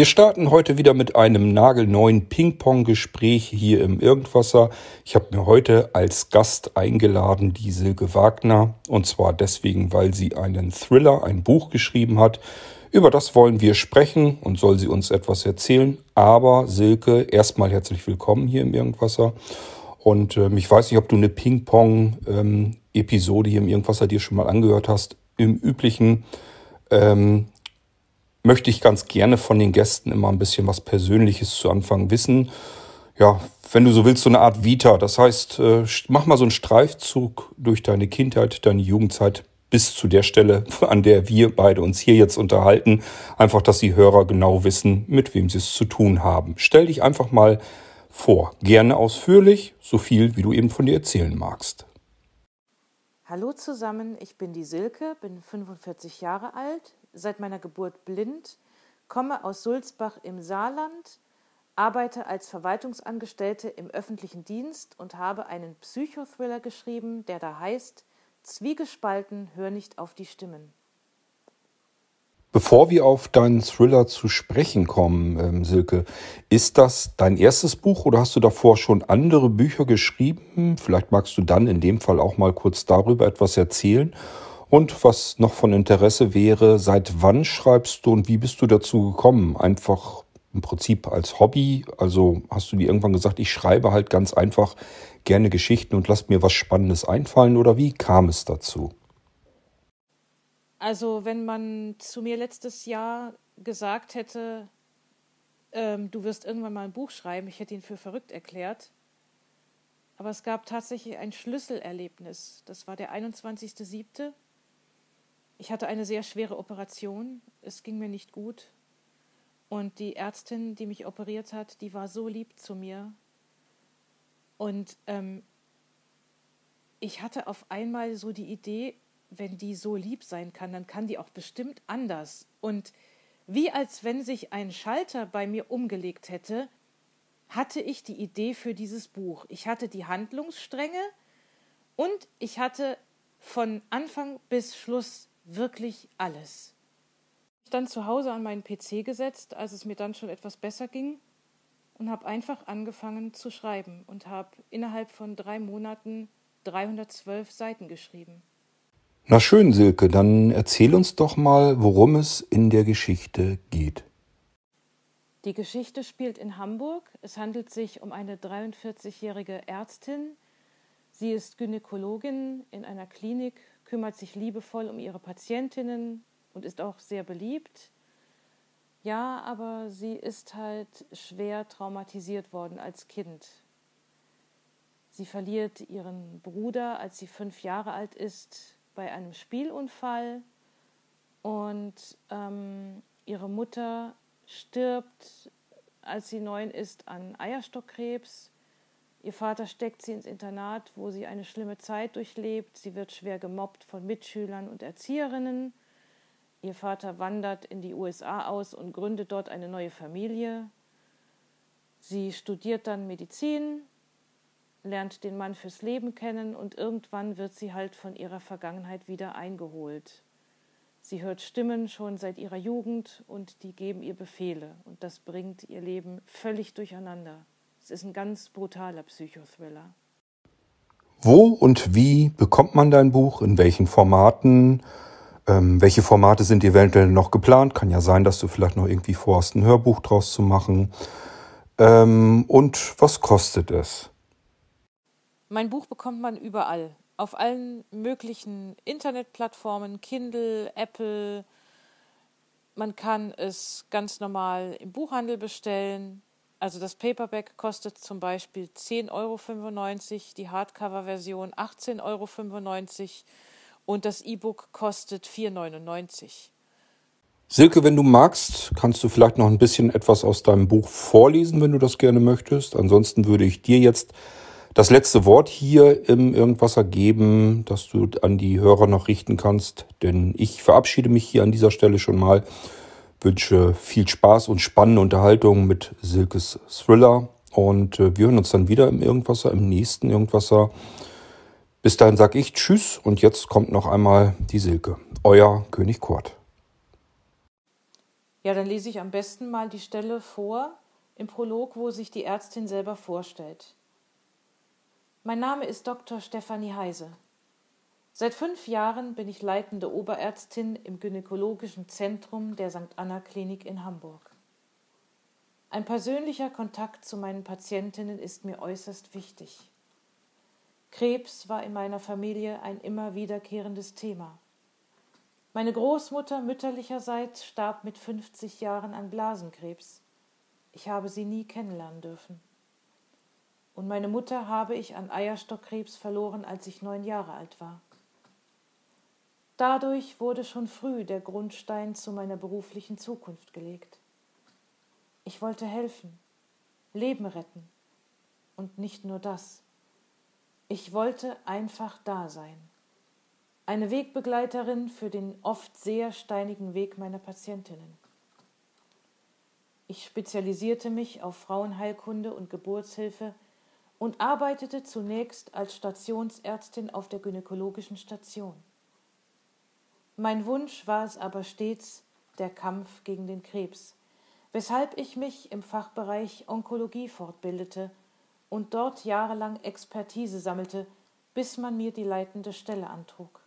Wir starten heute wieder mit einem nagelneuen Ping-Pong-Gespräch hier im Irgendwasser. Ich habe mir heute als Gast eingeladen die Silke Wagner. Und zwar deswegen, weil sie einen Thriller, ein Buch geschrieben hat. Über das wollen wir sprechen und soll sie uns etwas erzählen. Aber Silke, erstmal herzlich willkommen hier im Irgendwasser. Und ähm, ich weiß nicht, ob du eine Ping-Pong-Episode ähm, hier im Irgendwasser dir schon mal angehört hast. Im Üblichen ähm, möchte ich ganz gerne von den Gästen immer ein bisschen was Persönliches zu Anfang wissen. Ja, wenn du so willst, so eine Art Vita. Das heißt, äh, mach mal so einen Streifzug durch deine Kindheit, deine Jugendzeit bis zu der Stelle, an der wir beide uns hier jetzt unterhalten. Einfach, dass die Hörer genau wissen, mit wem sie es zu tun haben. Stell dich einfach mal vor. Gerne ausführlich, so viel, wie du eben von dir erzählen magst. Hallo zusammen, ich bin die Silke, bin 45 Jahre alt, seit meiner Geburt blind, komme aus Sulzbach im Saarland, arbeite als Verwaltungsangestellte im öffentlichen Dienst und habe einen Psychothriller geschrieben, der da heißt Zwiegespalten, hör nicht auf die Stimmen. Bevor wir auf deinen Thriller zu sprechen kommen, ähm, Silke, ist das dein erstes Buch oder hast du davor schon andere Bücher geschrieben? Vielleicht magst du dann in dem Fall auch mal kurz darüber etwas erzählen. Und was noch von Interesse wäre, seit wann schreibst du und wie bist du dazu gekommen? Einfach im Prinzip als Hobby? Also hast du dir irgendwann gesagt, ich schreibe halt ganz einfach gerne Geschichten und lass mir was Spannendes einfallen oder wie kam es dazu? Also wenn man zu mir letztes Jahr gesagt hätte, ähm, du wirst irgendwann mal ein Buch schreiben, ich hätte ihn für verrückt erklärt. Aber es gab tatsächlich ein Schlüsselerlebnis. Das war der 21.07. Ich hatte eine sehr schwere Operation. Es ging mir nicht gut. Und die Ärztin, die mich operiert hat, die war so lieb zu mir. Und ähm, ich hatte auf einmal so die Idee, wenn die so lieb sein kann, dann kann die auch bestimmt anders. Und wie als wenn sich ein Schalter bei mir umgelegt hätte, hatte ich die Idee für dieses Buch. Ich hatte die Handlungsstränge und ich hatte von Anfang bis Schluss wirklich alles. Ich dann zu Hause an meinen PC gesetzt, als es mir dann schon etwas besser ging, und habe einfach angefangen zu schreiben und habe innerhalb von drei Monaten 312 Seiten geschrieben. Na schön, Silke, dann erzähl uns doch mal, worum es in der Geschichte geht. Die Geschichte spielt in Hamburg. Es handelt sich um eine 43-jährige Ärztin. Sie ist Gynäkologin in einer Klinik kümmert sich liebevoll um ihre Patientinnen und ist auch sehr beliebt. Ja, aber sie ist halt schwer traumatisiert worden als Kind. Sie verliert ihren Bruder, als sie fünf Jahre alt ist, bei einem Spielunfall und ähm, ihre Mutter stirbt, als sie neun ist, an Eierstockkrebs. Ihr Vater steckt sie ins Internat, wo sie eine schlimme Zeit durchlebt. Sie wird schwer gemobbt von Mitschülern und Erzieherinnen. Ihr Vater wandert in die USA aus und gründet dort eine neue Familie. Sie studiert dann Medizin, lernt den Mann fürs Leben kennen und irgendwann wird sie halt von ihrer Vergangenheit wieder eingeholt. Sie hört Stimmen schon seit ihrer Jugend und die geben ihr Befehle und das bringt ihr Leben völlig durcheinander. Es ist ein ganz brutaler Psychothriller. Wo und wie bekommt man dein Buch? In welchen Formaten? Ähm, welche Formate sind eventuell noch geplant? Kann ja sein, dass du vielleicht noch irgendwie vorhast, ein Hörbuch draus zu machen. Ähm, und was kostet es? Mein Buch bekommt man überall. Auf allen möglichen Internetplattformen, Kindle, Apple. Man kann es ganz normal im Buchhandel bestellen. Also das Paperback kostet zum Beispiel 10,95 Euro, die Hardcover-Version 18,95 Euro und das E-Book kostet 4,99 Euro. Silke, wenn du magst, kannst du vielleicht noch ein bisschen etwas aus deinem Buch vorlesen, wenn du das gerne möchtest. Ansonsten würde ich dir jetzt das letzte Wort hier im Irgendwasser geben, das du an die Hörer noch richten kannst. Denn ich verabschiede mich hier an dieser Stelle schon mal wünsche viel Spaß und spannende Unterhaltung mit Silkes Thriller. Und äh, wir hören uns dann wieder im Irgendwasser, im nächsten Irgendwasser. Bis dahin sage ich Tschüss und jetzt kommt noch einmal die Silke. Euer König Kurt. Ja, dann lese ich am besten mal die Stelle vor im Prolog, wo sich die Ärztin selber vorstellt. Mein Name ist Dr. Stefanie Heise. Seit fünf Jahren bin ich leitende Oberärztin im Gynäkologischen Zentrum der St. Anna Klinik in Hamburg. Ein persönlicher Kontakt zu meinen Patientinnen ist mir äußerst wichtig. Krebs war in meiner Familie ein immer wiederkehrendes Thema. Meine Großmutter mütterlicherseits starb mit 50 Jahren an Blasenkrebs. Ich habe sie nie kennenlernen dürfen. Und meine Mutter habe ich an Eierstockkrebs verloren, als ich neun Jahre alt war. Dadurch wurde schon früh der Grundstein zu meiner beruflichen Zukunft gelegt. Ich wollte helfen, Leben retten. Und nicht nur das. Ich wollte einfach da sein. Eine Wegbegleiterin für den oft sehr steinigen Weg meiner Patientinnen. Ich spezialisierte mich auf Frauenheilkunde und Geburtshilfe und arbeitete zunächst als Stationsärztin auf der gynäkologischen Station. Mein Wunsch war es aber stets der Kampf gegen den Krebs, weshalb ich mich im Fachbereich Onkologie fortbildete und dort jahrelang Expertise sammelte, bis man mir die leitende Stelle antrug.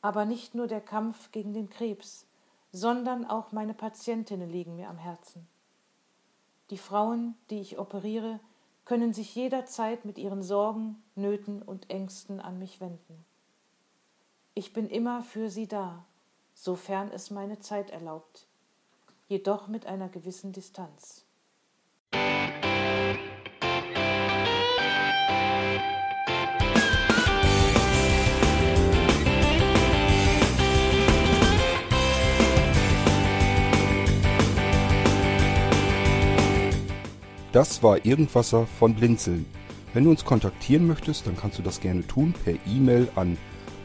Aber nicht nur der Kampf gegen den Krebs, sondern auch meine Patientinnen liegen mir am Herzen. Die Frauen, die ich operiere, können sich jederzeit mit ihren Sorgen, Nöten und Ängsten an mich wenden. Ich bin immer für sie da, sofern es meine Zeit erlaubt, jedoch mit einer gewissen Distanz. Das war Irgendwasser von Blinzeln. Wenn du uns kontaktieren möchtest, dann kannst du das gerne tun per E-Mail an